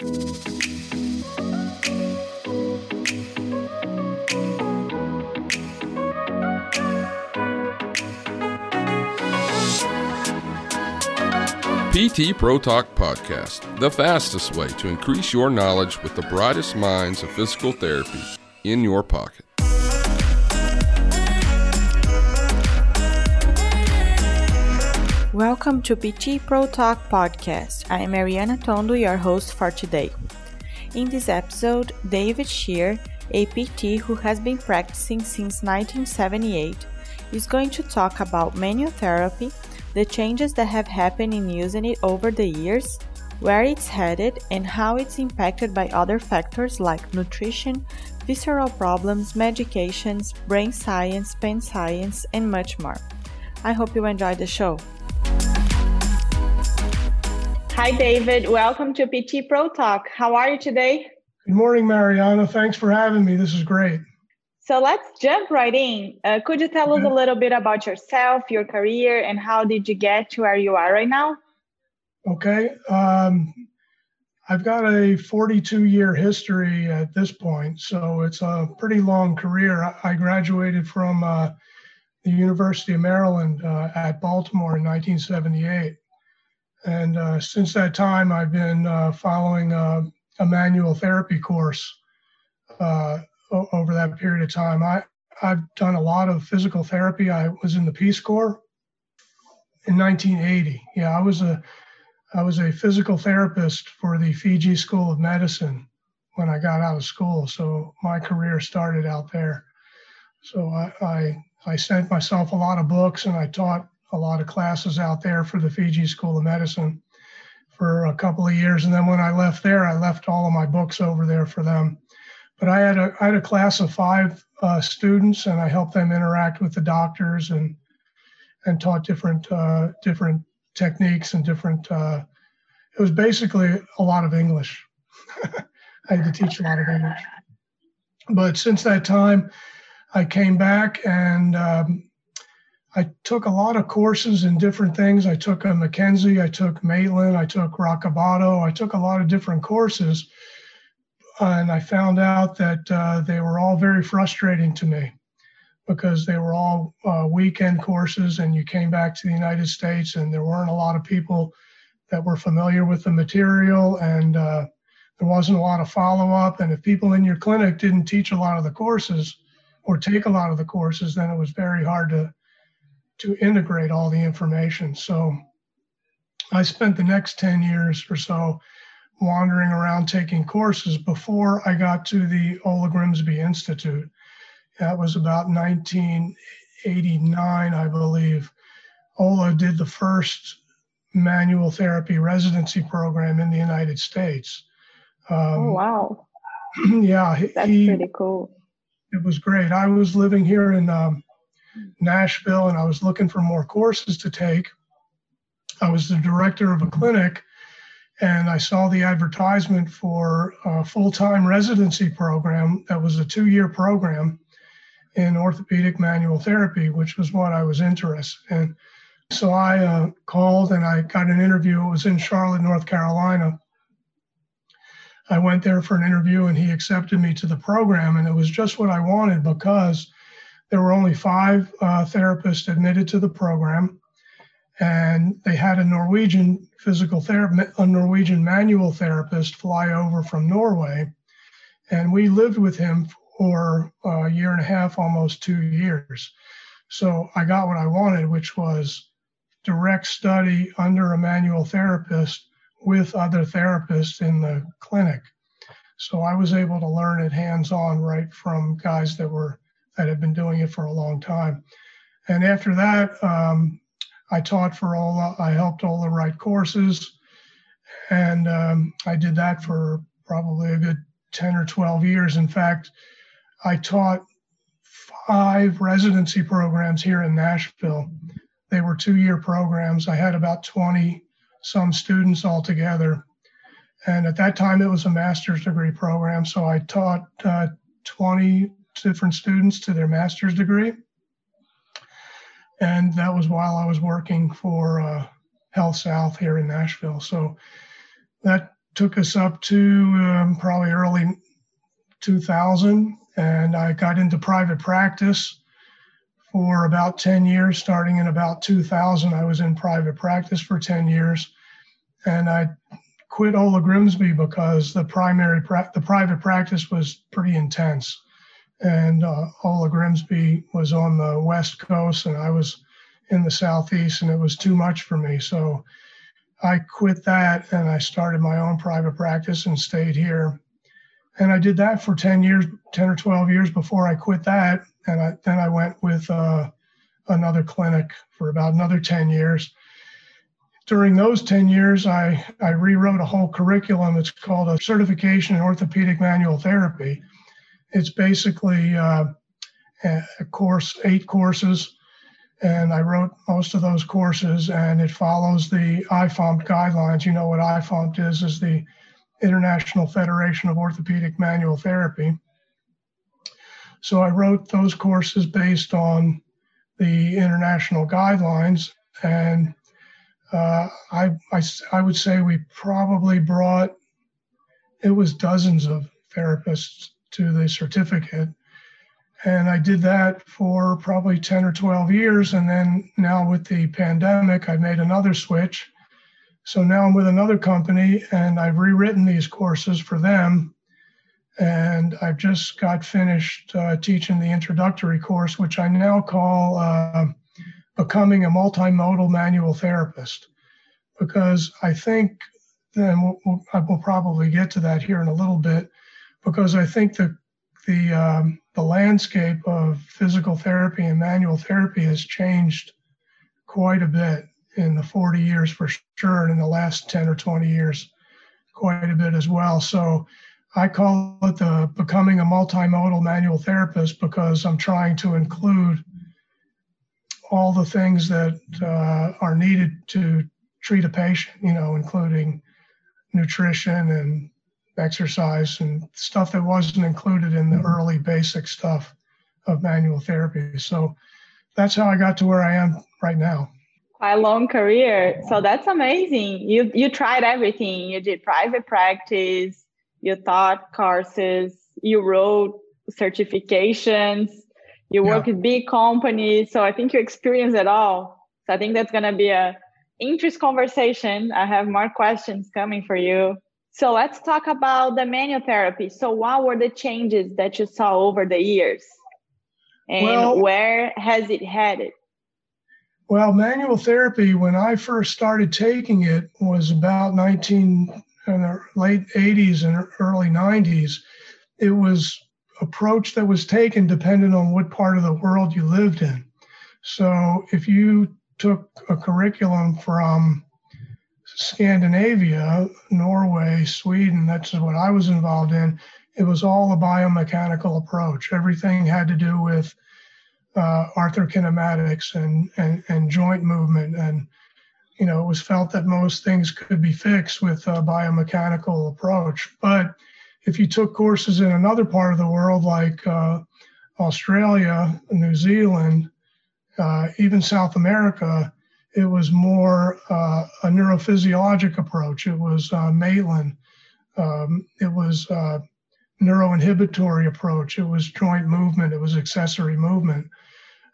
PT Pro Talk Podcast, the fastest way to increase your knowledge with the brightest minds of physical therapy in your pocket. Welcome to PT Pro Talk Podcast. I am Mariana Tondo, your host for today. In this episode, David Sheer, a PT who has been practicing since 1978, is going to talk about manual therapy, the changes that have happened in using it over the years, where it's headed, and how it's impacted by other factors like nutrition, visceral problems, medications, brain science, pain science, and much more. I hope you enjoy the show. Hi, David. Welcome to PT Pro Talk. How are you today? Good morning, Mariana. Thanks for having me. This is great. So let's jump right in. Uh, could you tell us a little bit about yourself, your career, and how did you get to where you are right now? Okay. Um, I've got a 42 year history at this point, so it's a pretty long career. I graduated from uh, the University of Maryland uh, at Baltimore in 1978. And uh, since that time, I've been uh, following a, a, manual therapy course uh, over that period of time. I, I've done a lot of physical therapy. I was in the Peace Corps in 1980. Yeah, I was a I was a physical therapist for the Fiji School of Medicine when I got out of school. So my career started out there. So I, I, I sent myself a lot of books and I taught a lot of classes out there for the Fiji School of Medicine for a couple of years. And then when I left there, I left all of my books over there for them. But I had a, I had a class of five uh, students and I helped them interact with the doctors and, and taught different, uh, different techniques and different, uh, it was basically a lot of English. I had to teach a lot of English. But since that time, I came back and um, I took a lot of courses in different things. I took a McKenzie, I took Maitland, I took Rocabado, I took a lot of different courses. And I found out that uh, they were all very frustrating to me because they were all uh, weekend courses, and you came back to the United States, and there weren't a lot of people that were familiar with the material, and uh, there wasn't a lot of follow up. And if people in your clinic didn't teach a lot of the courses or take a lot of the courses, then it was very hard to to integrate all the information. So I spent the next 10 years or so wandering around taking courses before I got to the Ola Grimsby Institute. That was about 1989, I believe. Ola did the first manual therapy residency program in the United States. Um, oh, wow. Yeah. That's he, pretty cool. It was great. I was living here in um, Nashville and I was looking for more courses to take. I was the director of a clinic and I saw the advertisement for a full time residency program that was a two year program in orthopedic manual therapy, which was what I was interested in. So I uh, called and I got an interview. It was in Charlotte, North Carolina. I went there for an interview and he accepted me to the program, and it was just what I wanted because there were only five uh, therapists admitted to the program, and they had a Norwegian physical therapist, a Norwegian manual therapist fly over from Norway, and we lived with him for a year and a half, almost two years. So I got what I wanted, which was direct study under a manual therapist with other therapists in the clinic. So I was able to learn it hands on right from guys that were that had been doing it for a long time. And after that, um, I taught for Ola. I helped Ola write courses. And um, I did that for probably a good 10 or 12 years. In fact, I taught five residency programs here in Nashville. They were two year programs. I had about 20 some students altogether. And at that time, it was a master's degree program. So I taught uh, 20 different students to their master's degree. And that was while I was working for uh, Health South here in Nashville. So that took us up to um, probably early 2000, and I got into private practice for about 10 years. Starting in about 2000, I was in private practice for 10 years, and I quit Ola Grimsby because the primary pra- the private practice was pretty intense, and uh, Ola Grimsby was on the west coast, and I was in the southeast, and it was too much for me. So I quit that, and I started my own private practice and stayed here. And I did that for 10 years, 10 or 12 years before I quit that. And I, then I went with uh, another clinic for about another 10 years during those 10 years, I, I rewrote a whole curriculum. It's called a certification in orthopedic manual therapy. It's basically uh, a course, eight courses, and I wrote most of those courses, and it follows the IFOMT guidelines. You know what IFOMT is? Is the International Federation of Orthopedic Manual Therapy. So I wrote those courses based on the international guidelines, and uh, I, I, I would say we probably brought, it was dozens of therapists to the certificate. And I did that for probably 10 or 12 years. And then now with the pandemic, I made another switch. So now I'm with another company and I've rewritten these courses for them. And I've just got finished uh, teaching the introductory course, which I now call uh, becoming a multimodal manual therapist because I think then we'll, we'll, we'll, probably get to that here in a little bit because I think the the um, the landscape of physical therapy and manual therapy has changed quite a bit in the 40 years for sure and in the last 10 or 20 years quite a bit as well. So I call it the becoming a multimodal manual therapist because I'm trying to include all the things that uh, are needed to treat a patient, you know, including nutrition and exercise and stuff that wasn't included in the mm-hmm. early basic stuff of manual therapy. So that's how I got to where I am right now. Quite a long career. So that's amazing. You you tried everything. You did private practice, you taught courses, you wrote certifications, you work with big companies. So I think you experienced it all. So I think that's gonna be a interest conversation. I have more questions coming for you. So let's talk about the manual therapy. So what were the changes that you saw over the years? And well, where has it headed? Well, manual therapy, when I first started taking it, was about 19 in the late 80s and early 90s. It was approach that was taken depending on what part of the world you lived in. So if you took a curriculum from Scandinavia, Norway, Sweden. That's what I was involved in. It was all a biomechanical approach. Everything had to do with uh, arthrokinematics and, and, and joint movement. And, you know, it was felt that most things could be fixed with a biomechanical approach. But if you took courses in another part of the world, like uh, Australia, New Zealand, uh, even South America, it was more uh, a neurophysiologic approach. It was uh, Maitland. Um, it was uh, neuroinhibitory approach. It was joint movement. It was accessory movement.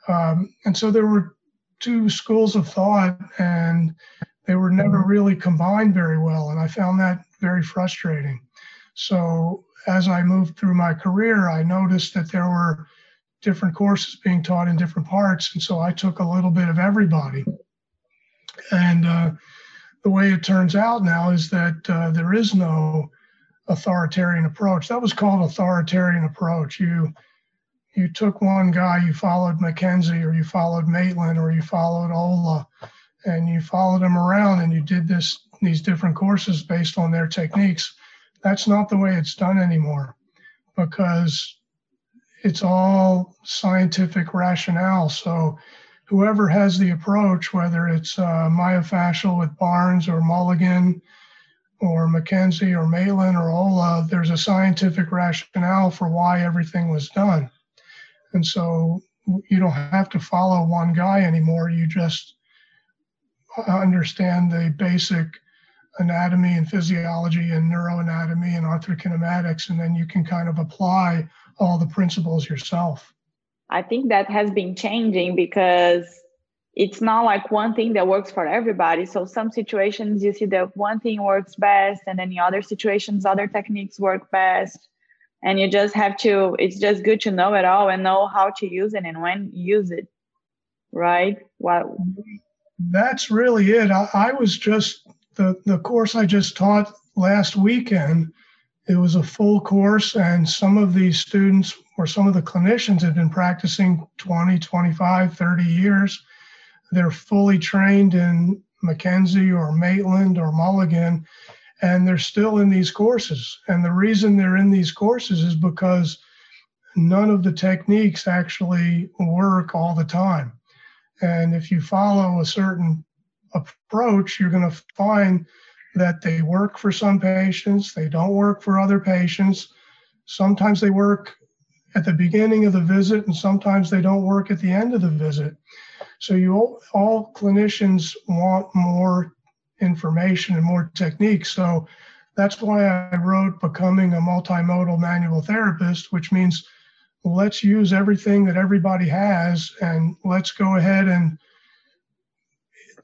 Um, and so there were two schools of thought, and they were never really combined very well. And I found that very frustrating. So as I moved through my career, I noticed that there were different courses being taught in different parts. And so I took a little bit of everybody. And uh, the way it turns out now is that uh, there is no authoritarian approach. That was called authoritarian approach. You you took one guy, you followed McKenzie, or you followed Maitland, or you followed Ola, and you followed them around, and you did this these different courses based on their techniques. That's not the way it's done anymore, because it's all scientific rationale. So whoever has the approach, whether it's uh, myofascial with Barnes or Mulligan or McKenzie or Maitland or Ola, there's a scientific rationale for why everything was done. And so you don't have to follow one guy anymore. You just understand the basic anatomy and physiology and neuroanatomy and arthrokinematics, and then you can kind of apply all the principles yourself. I think that has been changing because it's not like one thing that works for everybody. So some situations you see that one thing works best, and then in other situations other techniques work best. And you just have to. It's just good to know it all and know how to use it and when use it, right? What? That's really it. I, I was just the the course I just taught last weekend. It was a full course, and some of these students or some of the clinicians had been practicing 20, 25, 30 years they're fully trained in McKenzie or Maitland or Mulligan, and they're still in these courses. And the reason they're in these courses is because none of the techniques actually work all the time. And if you follow a certain approach, you're going to find that they work for some patients, they don't work for other patients. Sometimes they work at the beginning of the visit, and sometimes they don't work at the end of the visit. So you all, all clinicians want more information and more techniques. So that's why I wrote Becoming a Multimodal Manual Therapist, which means let's use everything that everybody has and let's go ahead and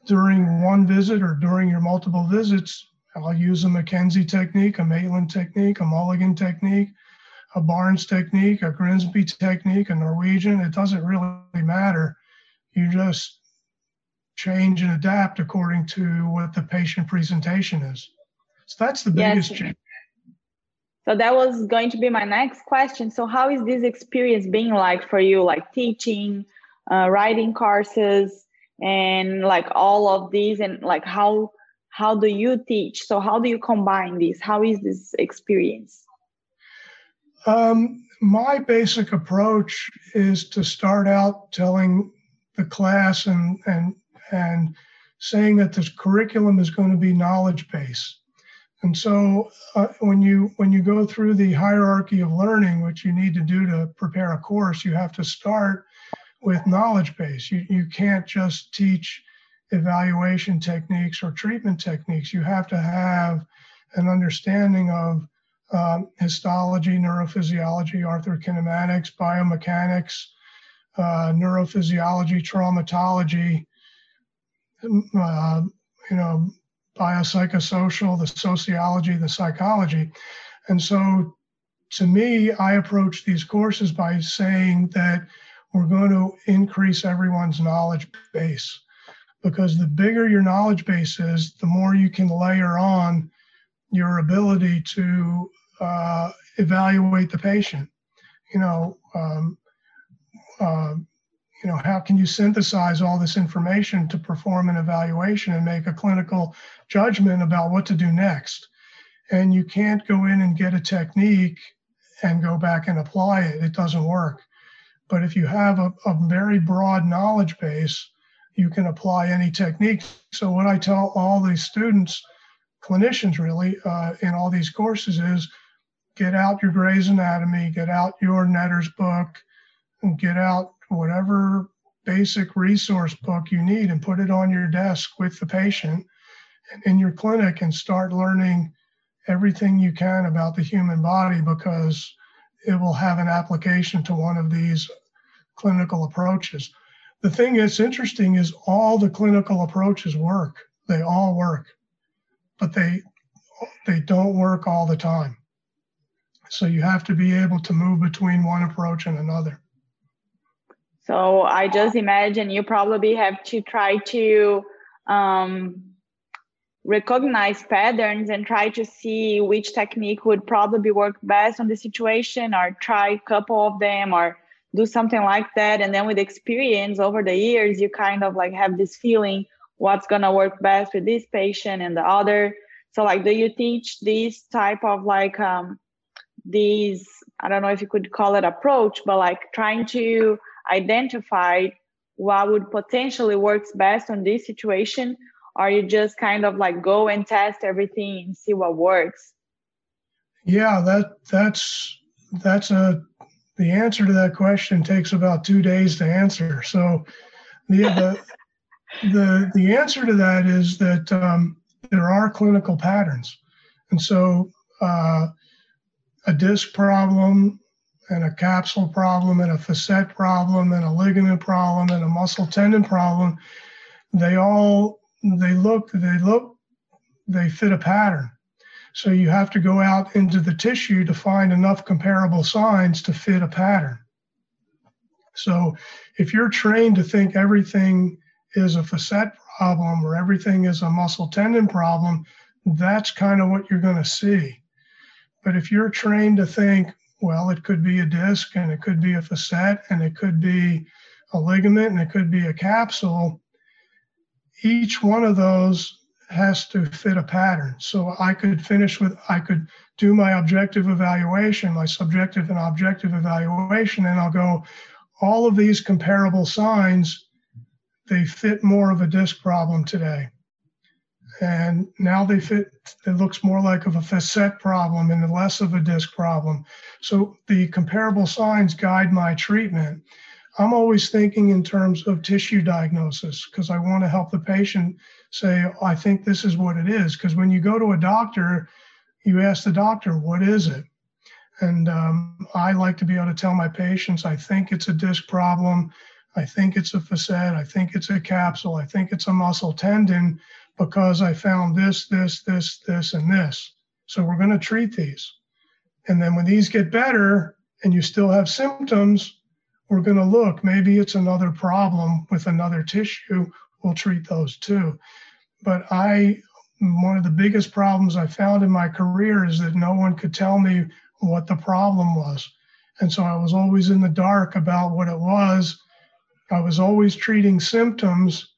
during one visit or during your multiple visits, I'll use a McKenzie technique, a Maitland technique, a Mulligan technique, a Barnes technique, a Grimsby technique, a Norwegian. It doesn't really matter you just change and adapt according to what the patient presentation is. So that's the biggest yes. change. So that was going to be my next question. So how is this experience being like for you, like teaching, uh, writing courses, and like all of these, and like how how do you teach? So how do you combine these? How is this experience? Um, my basic approach is to start out telling the class and and and saying that this curriculum is going to be knowledge based. And so uh, when you when you go through the hierarchy of learning, which you need to do to prepare a course, you have to start with knowledge base. You you can't just teach evaluation techniques or treatment techniques. You have to have an understanding of um, histology, neurophysiology, arthrokinematics, biomechanics, uh, neurophysiology, traumatology, uh, you know, biopsychosocial, the sociology, the psychology. And so to me, I approach these courses by saying that we're going to increase everyone's knowledge base because the bigger your knowledge base is, the more you can layer on your ability to uh, evaluate the patient. You know, um, uh, you know, how can you synthesize all this information to perform an evaluation and make a clinical judgment about what to do next? And you can't go in and get a technique and go back and apply it. It doesn't work. But if you have a, a very broad knowledge base, you can apply any technique. So, what I tell all these students, clinicians really, uh, in all these courses is get out your Gray's Anatomy, get out your Netter's book, and get out whatever basic resource book you need and put it on your desk with the patient in your clinic and start learning everything you can about the human body because it will have an application to one of these clinical approaches. The thing that's interesting is all the clinical approaches work. They all work, but they they don't work all the time. So you have to be able to move between one approach and another. So I just imagine you probably have to try to um, recognize patterns and try to see which technique would probably work best on the situation or try a couple of them or do something like that. And then with experience over the years you kind of like have this feeling what's going to work best with this patient and the other. So like do you teach this type of like um these i don't know if you could call it approach but like trying to identify what would potentially works best on this situation? Or you just kind of like go and test everything and see what works? Yeah that that's that's a the answer to that question takes about two days to answer so the the the, the answer to that is that um, there are clinical patterns. And so uh, a disc problem and a capsule problem and a facet problem and a ligament problem and a muscle tendon problem, they all they look they look they fit a pattern. So you have to go out into the tissue to find enough comparable signs to fit a pattern. So if you're trained to think everything is a facet problem or everything is a muscle tendon problem, that's kind of what you're going to see. But if you're trained to think, well, it could be a disc and it could be a facet and it could be a ligament and it could be a capsule, each one of those has to fit a pattern. So I could finish with, I could do my objective evaluation, my subjective and objective evaluation, and I'll go, all of these comparable signs, they fit more of a disc problem today. And now they fit, it looks more like of a facet problem and less of a disc problem. So the comparable signs guide my treatment. I'm always thinking in terms of tissue diagnosis because I want to help the patient say, I think this is what it is. Because when you go to a doctor, you ask the doctor, what is it? And um, I like to be able to tell my patients, I think it's a disc problem. I think it's a facet. I think it's a capsule. I think it's a muscle tendon because I found this, this, this, this, and this. So we're going to treat these. And then when these get better and you still have symptoms, we're going to look. Maybe it's another problem with another tissue. We'll treat those too. But I, one of the biggest problems I found in my career is that no one could tell me what the problem was. And so I was always in the dark about what it was. I was always treating symptoms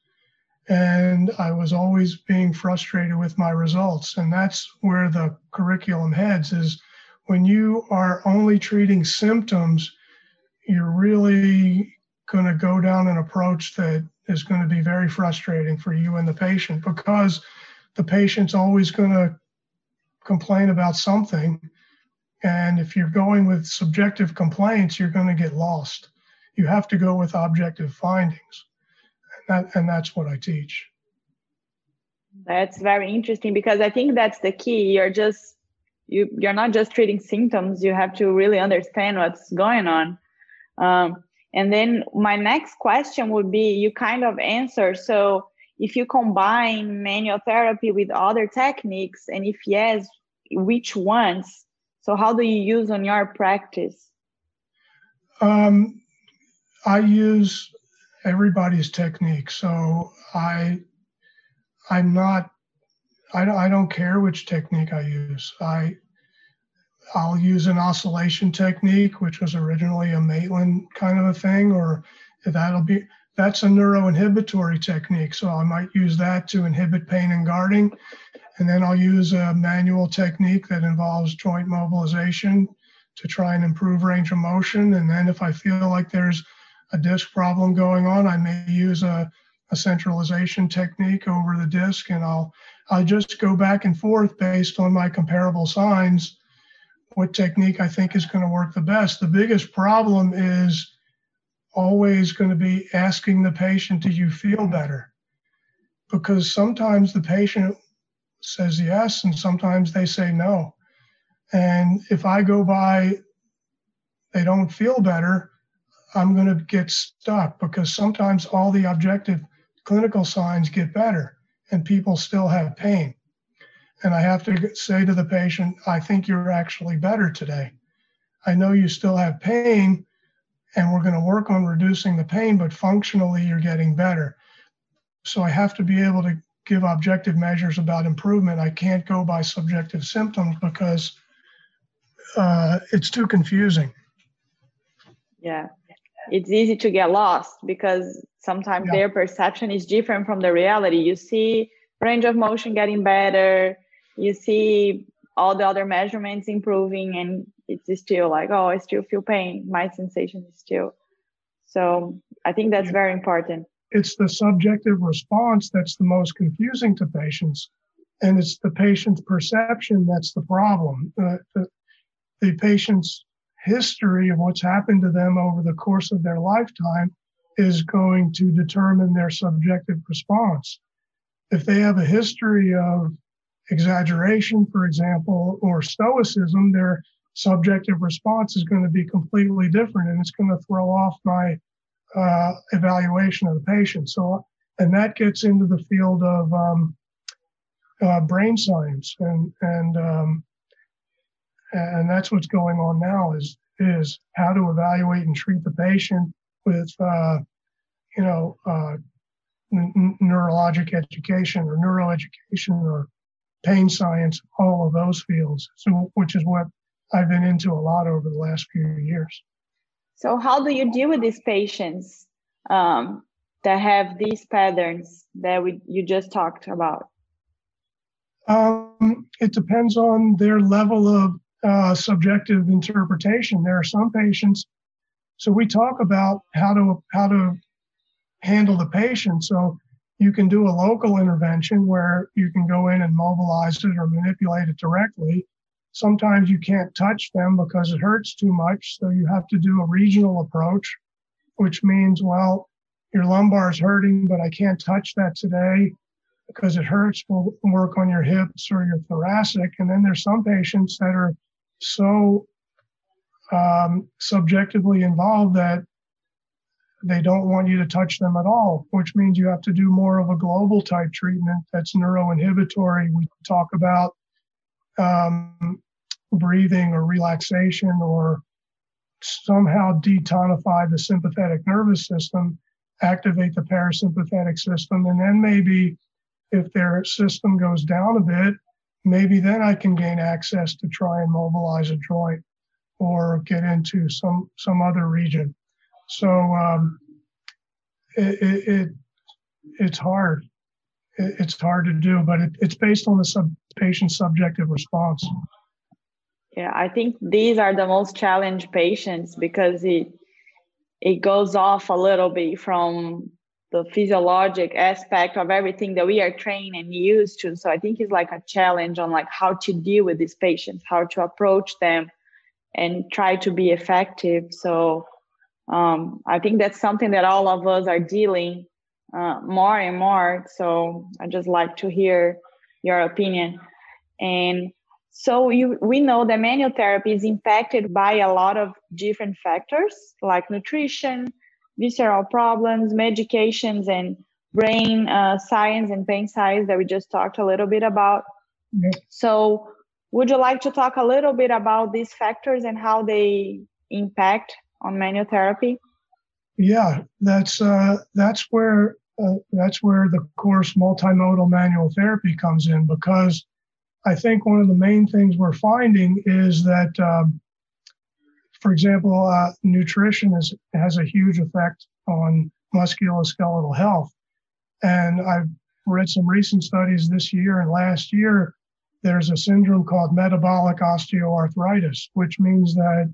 and I was always being frustrated with my results. And that's where the curriculum heads is when you are only treating symptoms, you're really going to go down an approach that is going to be very frustrating for you and the patient because the patient's always going to complain about something. And if you're going with subjective complaints, you're going to get lost. You have to go with objective findings. And, that, and that's what I teach. That's very interesting because I think that's the key. You're just you you're not just treating symptoms. You have to really understand what's going on. Um, and then my next question would be you kind of answer. So if you combine manual therapy with other techniques, and if yes, which ones? So how do you use on your practice? Um, I use everybody's technique. So I, I'm not, I, I don't care which technique I use. I I'll use an oscillation technique, which was originally a Maitland kind of a thing, or that'll be that's a neuroinhibitory technique. So I might use that to inhibit pain and guarding. And then I'll use a manual technique that involves joint mobilization to try and improve range of motion. And then if I feel like there's a disc problem going on, I may use a, a centralization technique over the disc and I'll I'll just go back and forth based on my comparable signs what technique I think is going to work the best. The biggest problem is always going to be asking the patient, Do you feel mm-hmm. better? Because sometimes the patient says yes, and sometimes they say no. And if I go by, they don't feel better, I'm going to get stuck because sometimes all the objective clinical signs get better and people still have pain and I have to say to the patient, I think you're actually better today. I know you still have pain, and we're going to work on reducing the pain, but functionally, you're getting better. So I have to be able to give objective measures about improvement. I can't go by subjective symptoms because uh, it's too confusing. Yeah, it's easy to get lost because sometimes yeah. their perception is different from the reality. You see range of motion getting better, you see all the other measurements improving and it's still like oh i still feel pain. My sensation is still so i think that's very important. It's the subjective response that's the most confusing to patients and it's the patient's perception that's the problem. Uh, the, the patient's history of what's happened to them over the course of their lifetime is going to determine their subjective response. If they have a history of exaggeration, for example, or stoicism, their subjective response is going to be completely different and it's going to throw off my uh, evaluation of the patient. So, and that gets into the field of um, uh, brain science, and and um, and that's what's going on now is is how to evaluate and treat the patient with uh, you know uh, n- neurologic education or neuroeducation or pain science, all of those fields. So, which is what I've been into a lot over the last few years. So, how do you deal with these patients um, that have these patterns that we you just talked about? Um, it depends on their level of uh, subjective interpretation. There are some patients. So we talk about how to how to handle the patient. So you can do a local intervention where you can go in and mobilize it or manipulate it directly. Sometimes you can't touch them because it hurts too much. So you have to do a regional approach, which means, well, your lumbar is hurting, but I can't touch that today because it hurts. We'll work on your hips or your thoracic. And then there's some patients that are so um, subjectively involved that they don't want you to touch them at all, which means you have to do more of a global type treatment that's neuroinhibitory. We talk about um, breathing or relaxation or somehow detonify the sympathetic nervous system, activate the parasympathetic system, and then maybe if their system goes down a bit, maybe then I can gain access to try and mobilize a joint or get into some some other region. So um, it, it, it, it's hard. It, it's hard to do, but it, it's based on the sub, patient's subjective response. Yeah, I think these are the most challenged patients because it it goes off a little bit from the physiologic aspect of everything that we are trained and used to. So I think it's like a challenge on like how to deal with these patients, how to approach them and try to be effective. So um, I think that's something that all of us are dealing uh, more and more. So I just like to hear your opinion. And so you, we know that manual therapy is impacted by a lot of different factors like nutrition, visceral problems, medications, and brain uh, science and pain science that we just talked a little bit about. So, would you like to talk a little bit about these factors and how they impact on manual therapy? Yeah, that's uh, that's where uh, that's where the course multimodal manual therapy comes in because I think one of the main things we're finding is that um, for example, uh, nutrition is, has a huge effect on musculoskeletal health. And I've read some recent studies this year and last year. There's a syndrome called metabolic osteoarthritis, which means that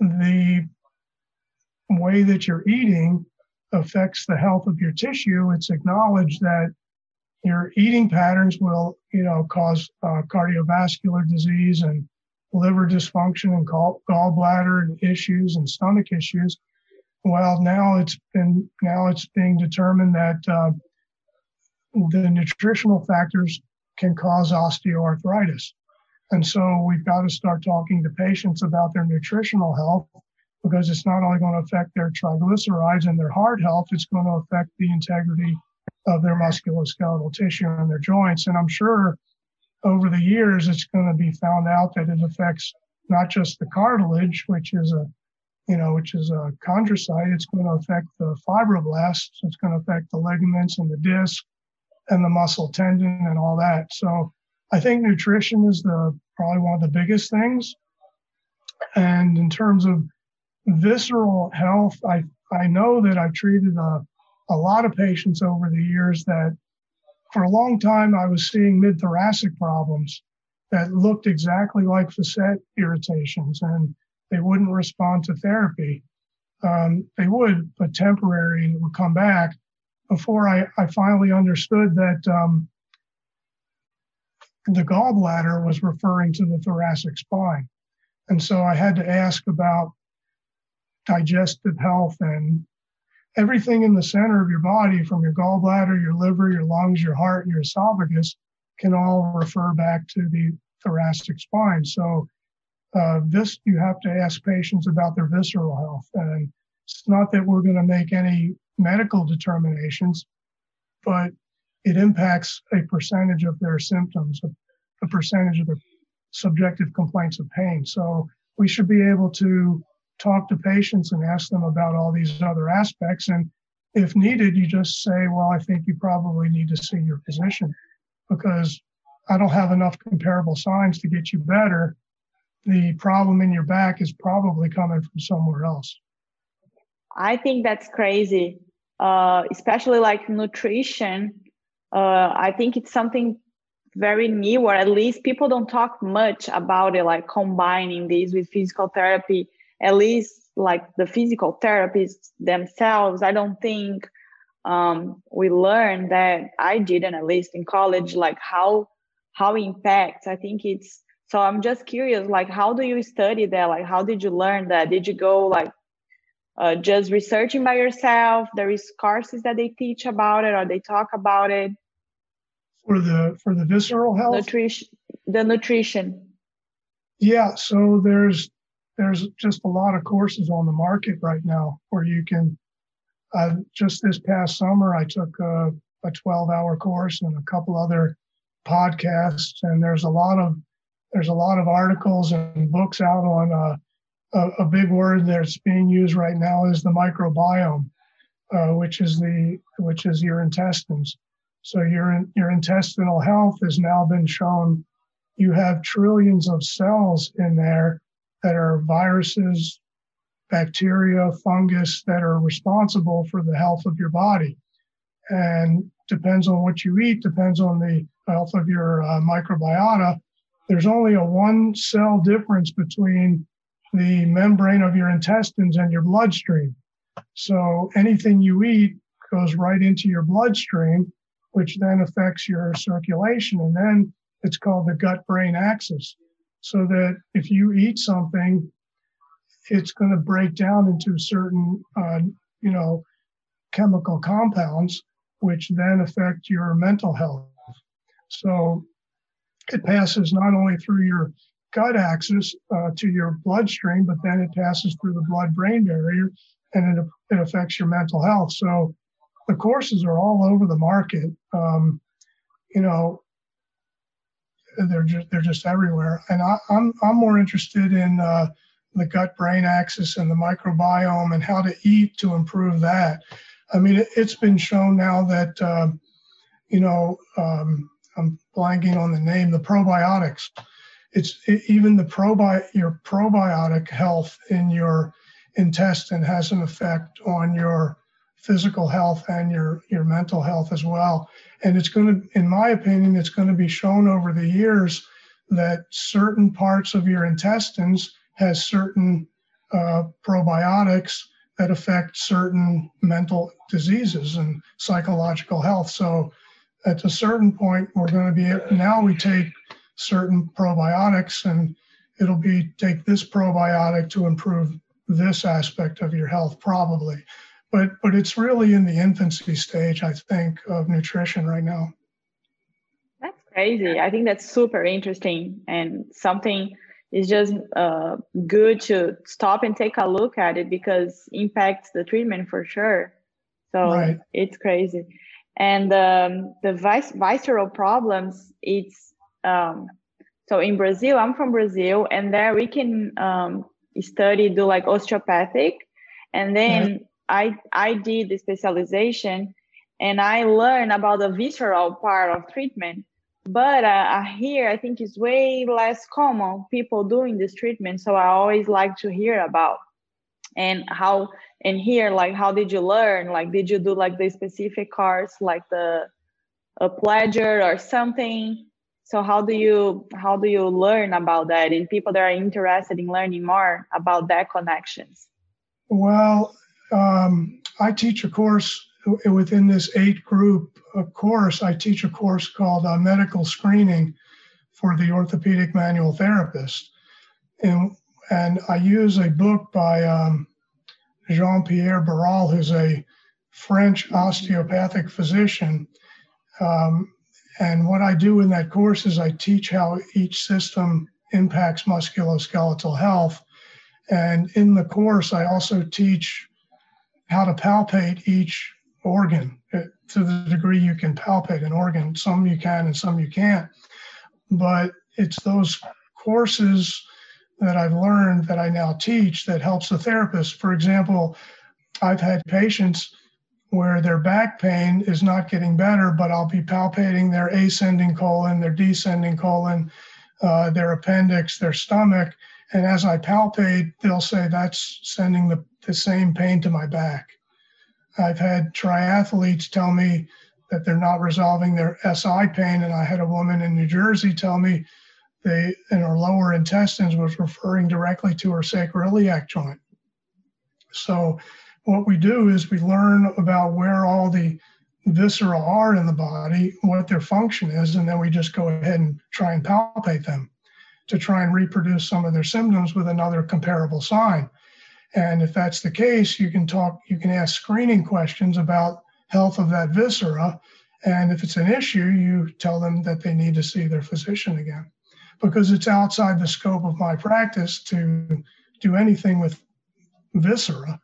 the way that you're eating affects the health of your tissue. It's acknowledged that your eating patterns will, you know, cause uh, cardiovascular disease and liver dysfunction and gall, gallbladder issues and stomach issues. Well, now it's been now it's being determined that uh, the nutritional factors can cause osteoarthritis, and so we've got to start talking to patients about their nutritional health because it's not only going to affect their triglycerides and their heart health, it's going to affect the integrity of their musculoskeletal tissue and their joints. And I'm sure over the years, it's going to be found out that it affects not just the cartilage, which is a, you know, which is a chondrocyte. It's going to affect the fibroblasts. It's going to affect the ligaments and the disc and the muscle tendon and all that. So I think nutrition is the probably one of the biggest things. And in terms of visceral health, I I know that I've treated a, a lot of patients over the years that for a long time, I was seeing mid thoracic problems that looked exactly like facet irritations, and they wouldn't respond to therapy. Um, they would, but temporary, and it would come back. Before I, I finally understood that um, the gallbladder was referring to the thoracic spine. And so I had to ask about digestive health and everything in the center of your body, from your gallbladder, your liver, your lungs, your heart, and your esophagus, can all refer back to the thoracic spine. So uh, this you have to ask patients about their visceral health, and it's not that we're going to make any medical determinations, but it impacts a percentage of their symptoms, a, a percentage of their subjective complaints of pain. So we should be able to talk to patients and ask them about all these other aspects. And if needed, you just say, well, I think you probably need to see your physician because I don't have enough comparable signs to get you better. The problem in your back is probably coming from somewhere else. I think that's crazy, uh, especially like nutrition. Uh, I think it's something very new, or at least people don't talk much about it, like combining this with physical therapy. At least like the physical therapists themselves, I don't think um, we learned that I didn't, at least in college, like how how impacts. I think it's so. I'm just curious, like how do you study that? Like how did you learn that? Did you go like uh, just researching by yourself? There is courses that they teach about it or they talk about it. For the for the visceral health? Nutrition the nutrition. Yeah so there's there's just a lot of courses on the market right now where you can uh, just this past summer i took a, a 12 hour course and a couple other podcasts and there's a lot of there's a lot of articles and books out on uh, a, a, big word that's being used right now is the microbiome uh, which is the which is your intestines so your, your intestinal health has now been shown you have trillions of cells in there that are viruses, bacteria, fungus that are responsible for the health of your body. And depends on what you eat, depends on the health of your uh, microbiota. There's only a one cell difference between the membrane of your intestines and your bloodstream. So anything you eat goes right into your bloodstream which then affects your circulation. And then it's called the gut brain axis. So that if you eat something, it's going to break down into certain, uh, you know, chemical compounds, which then affect your mental health. So it passes not only through your gut axis uh, to your bloodstream, but then it passes through the blood brain barrier and it, it affects your mental health. So the courses are all over the market. Um, you know, they're just they're just everywhere. And I, am I'm, I'm more interested in uh, the gut brain axis and the microbiome and how to eat to improve that. I mean, it, has been shown now that uh, you know um, I'm blanking on the name, the probiotics. It's it, even the probi your probiotic health in your intestine has an effect on your physical health and your your mental health as well. And it's going to, in my opinion, it's going to be shown over the years that certain parts of your intestines has certain uh, probiotics that affect certain mental diseases and psychological health. So at a certain point, we're going to be now we take certain probiotics and it'll be take this probiotic to improve this aspect of your health probably but but it's really in the infancy stage, I think, of nutrition right now. That's crazy. I think that's super interesting and something is just uh, good to stop and take a look at it because impacts the treatment for sure. So right. it's crazy. And um, the vis- visceral problems, it's um, so in Brazil, I'm from Brazil, and there we can um, study, do like osteopathic, and then I I did the specialization and I learned about the visceral part of treatment. But uh, here, I think it's way less common people doing this treatment. So I always like to hear about and how and here like how did you learn like did you do like the specific course like the Upledger or something so how do you how do you learn about that and people that are interested in learning more about that connections well um, I teach a course within this eight group course. I teach a course called uh, Medical Screening for the Orthopedic Manual Therapist. And, and I use a book by um, Jean Pierre Barral, who's a French osteopathic physician. Um, And what I do in that course is I teach how each system impacts musculoskeletal health. And in the course, I also teach how to palpate each organ to the degree you can palpate an organ. Some you can and some you can't. But it's those courses that I've learned that I now teach that helps the therapist. For example, I've had patients where their back pain is not getting better, but I'll be palpating their ascending colon, their descending colon, uh, their appendix, their stomach. And as I palpate, they'll say that's sending the, the same pain to my back. I've had triathletes tell me that they're not resolving their SI pain. And I had a woman in New Jersey tell me they in her lower intestines was referring directly to her sacroiliac joint. So what we do is we learn about where all the viscera are in the body, what their function is, and then we just go ahead and try and palpate them to try and reproduce some of their symptoms with another comparable sign. And if that's the case, you can talk, you can ask screening questions about health of that viscera. And if it's an issue, you tell them that they need to see their physician again because it's outside the scope of my practice to do anything with viscera,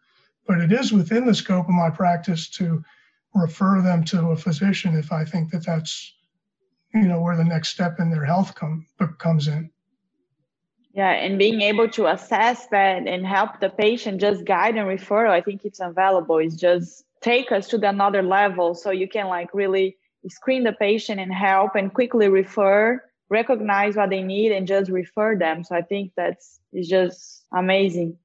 but it is within the scope of my practice to refer them to a physician if I think that that's you know where the next step in their health come comes in. Yeah, and being able to assess that and help the patient, just guide and referral, I think it's available. It's just take us to the another level so you can like really screen the patient and help and quickly refer recognize what they need and just refer them. So I think that's it's just amazing.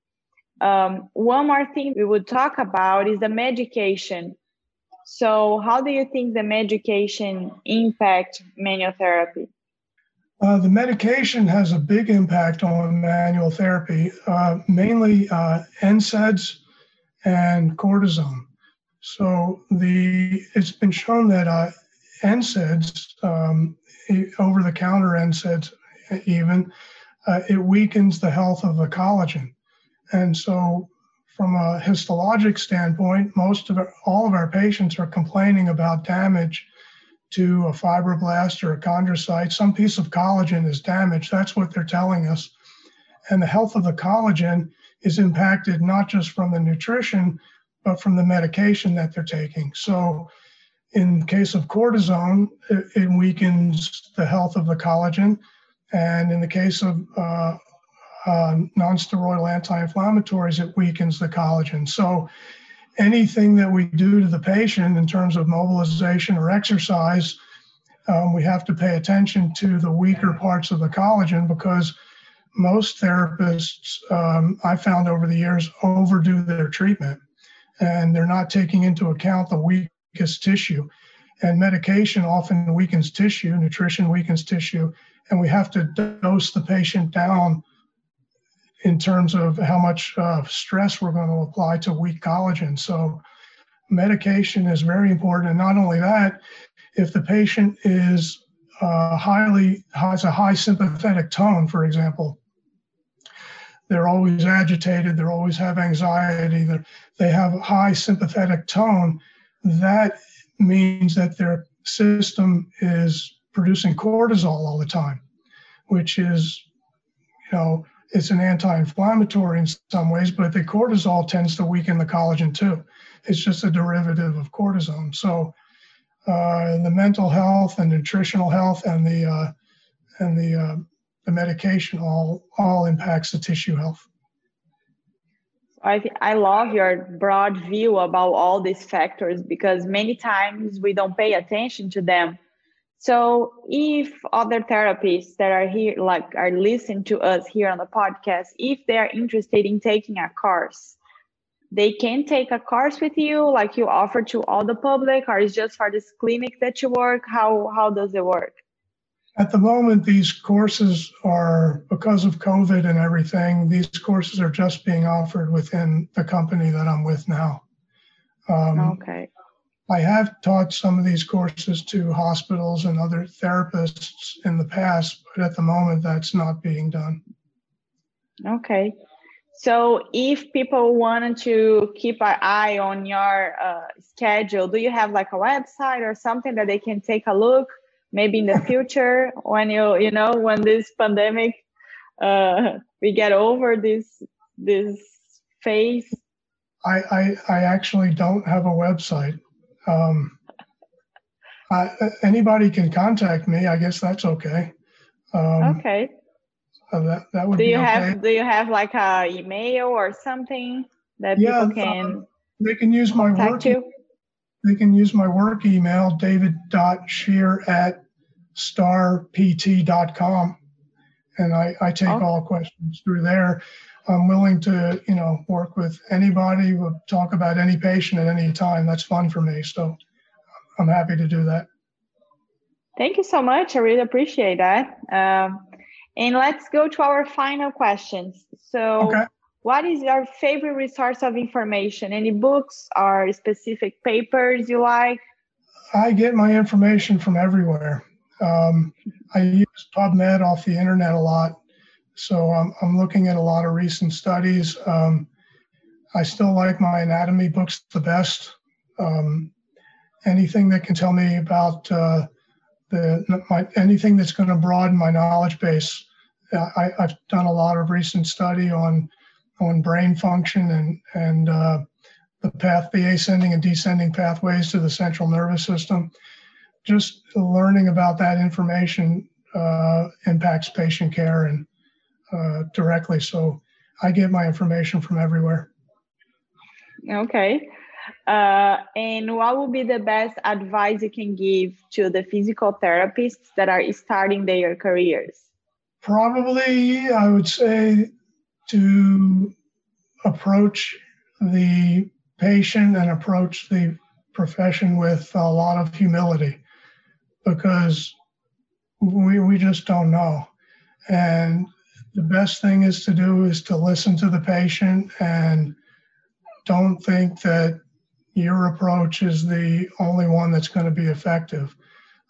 Um, one more thing we would talk about is the medication. So how do you think the medication impact manual therapy? Uh, the medication has a big impact on manual therapy, uh, mainly uh, NSAIDs and cortisone. So the it's been shown that uh, NSAIDs um, over the counter NSAIDs even, uh, it weakens the health of the collagen. And so, from a histologic standpoint, most of our, all of our patients are complaining about damage to a fibroblast or a chondrocyte. Some piece of collagen is damaged. That's what they're telling us. And the health of the collagen is impacted not just from the nutrition, but from the medication that they're taking. So, in case of cortisone, it, it, weakens the health of the collagen. And in the case of uh, uh, nonsteroidal anti-inflammatories, it weakens the collagen. So anything that we do to the patient in terms of mobilization or exercise, um, we have to pay attention to the weaker parts of the collagen because most therapists um, I found over the years overdo their treatment and they're not taking into account the weakest tissue. And medication often weakens tissue, nutrition weakens tissue, and we have to dose the patient down in terms of how much uh, stress we're going to apply to weak collagen. So, medication is very important. And not only that, if the patient is uh, highly has a high sympathetic tone, for example, they're always agitated, they always have anxiety, they have a high sympathetic tone, that means that their system is producing cortisol all the time, which is, you know, it's an anti-inflammatory in some ways, but the cortisol tends to weaken the collagen too. It's just a derivative of cortisone. So uh, the mental health and nutritional health and the uh, and the uh, the medication all all impacts the tissue health. I I love your broad view about all these factors because many times we don't pay attention to them. So if other therapists that are here, like are listening to us here on the podcast, if they are interested in taking a course, they can take a course with you, like you offer to all the public, or is just for this clinic that you work? How how does it work? At the moment, these courses are, because of COVID and everything, these courses are just being offered within the company that I'm with now. Um, okay. I have taught some of these courses to hospitals and other therapists in the past, but at the moment, that's not being done. Okay. So, if people wanted to keep an eye on your uh, schedule, do you have like a website or something that they can take a look? maybe in the future when you you know when this pandemic uh, we get over this this phase i i, I actually don't have a website um, I, anybody can contact me i guess that's okay um, okay so that, that would do you okay. have do you have like a email or something that yeah, people can um, they can use my work you? they can use my work email david.sheer at starpt.com and I, I take oh. all questions through there. I'm willing to, you know, work with anybody, we'll talk about any patient at any time. That's fun for me. So I'm happy to do that. Thank you so much. I really appreciate that. Um, and let's go to our final questions. So, okay. what is your favorite resource of information? Any books or specific papers you like? I get my information from everywhere. Um, I use PubMed off the internet a lot, so I'm, I'm looking at a lot of recent studies. Um, I still like my anatomy books the best. Um, anything that can tell me about uh, the my, anything that's going to broaden my knowledge base. I, have done a lot of recent study on on brain function and and uh, the path, the ascending and descending pathways to the central nervous system just learning about that information uh, impacts patient care and uh, directly. So I get my information from everywhere. Okay. Uh, and what would be the best advice you can give to the physical therapists that are starting their careers? Probably, I would say to approach the patient and approach the profession with a lot of humility because we, we just don't know. And the best thing is to do is to listen to the patient and don't think that your approach is the only one that's going to be effective.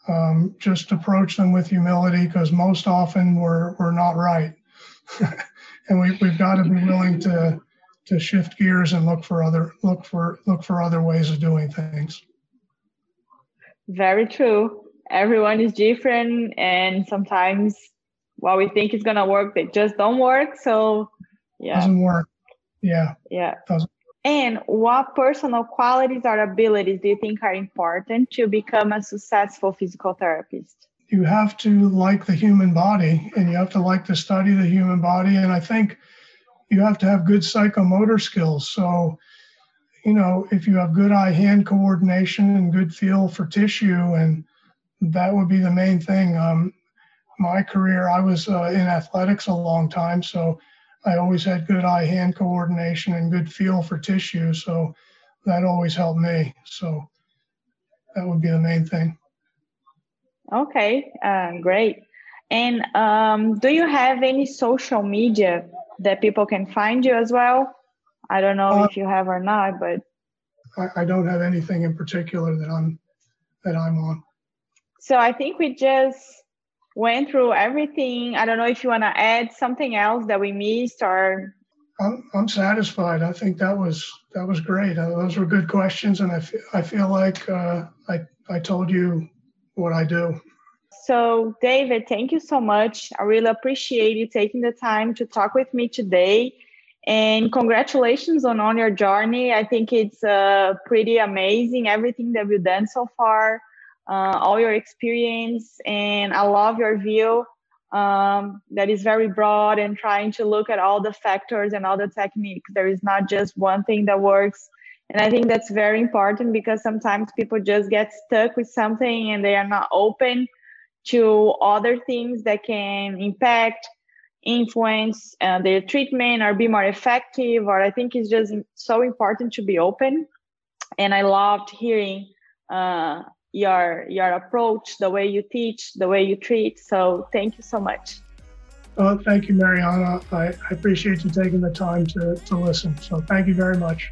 Um, just approach them with humility because most often we're, we're not right. and we, we've got to be willing to, to shift gears and look for other look for look for other ways of doing things. Very true everyone is different and sometimes what we think is gonna work they just don't work so yeah doesn't work yeah yeah doesn't. and what personal qualities or abilities do you think are important to become a successful physical therapist you have to like the human body and you have to like to study the human body and i think you have to have good psychomotor skills so you know if you have good eye hand coordination and good feel for tissue and that would be the main thing. Um, my career, I was uh, in athletics a long time, so I always had good eye hand coordination and good feel for tissue. So that always helped me. So that would be the main thing. Okay, uh, great. And um, do you have any social media that people can find you as well? I don't know uh, if you have or not, but I, I don't have anything in particular that I'm that I'm on. So I think we just went through everything. I don't know if you want to add something else that we missed or. I'm, I'm satisfied. I think that was that was great. Uh, those were good questions, and I feel I feel like uh, I I told you what I do. So, David, thank you so much. I really appreciate you taking the time to talk with me today. And congratulations on, on your journey. I think it's uh, pretty amazing, everything that you've done so far uh, all your experience, and I love your view um, that is very broad and trying to look at all the factors and all the techniques. There is not just one thing that works. And I think that's very important because sometimes people just get stuck with something and they are not open to other things that can impact, influence uh, their treatment or be more effective. Or I think it's just so important to be open. And I loved hearing uh, your your approach, the way you teach, the way you treat. So thank you so much. Well, thank you, Mariana. I, I appreciate you taking the time to, to listen. So thank you very much.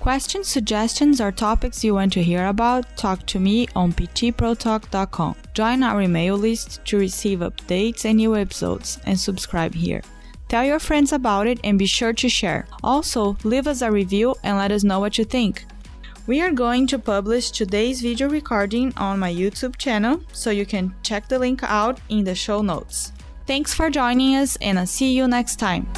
Questions, suggestions, or topics you want to hear about, talk to me on ptprotalk.com. Join our email list to receive updates and new episodes, and subscribe here. Tell your friends about it and be sure to share. Also, leave us a review and let us know what you think. We are going to publish today's video recording on my YouTube channel, so you can check the link out in the show notes. Thanks for joining us, and I'll see you next time.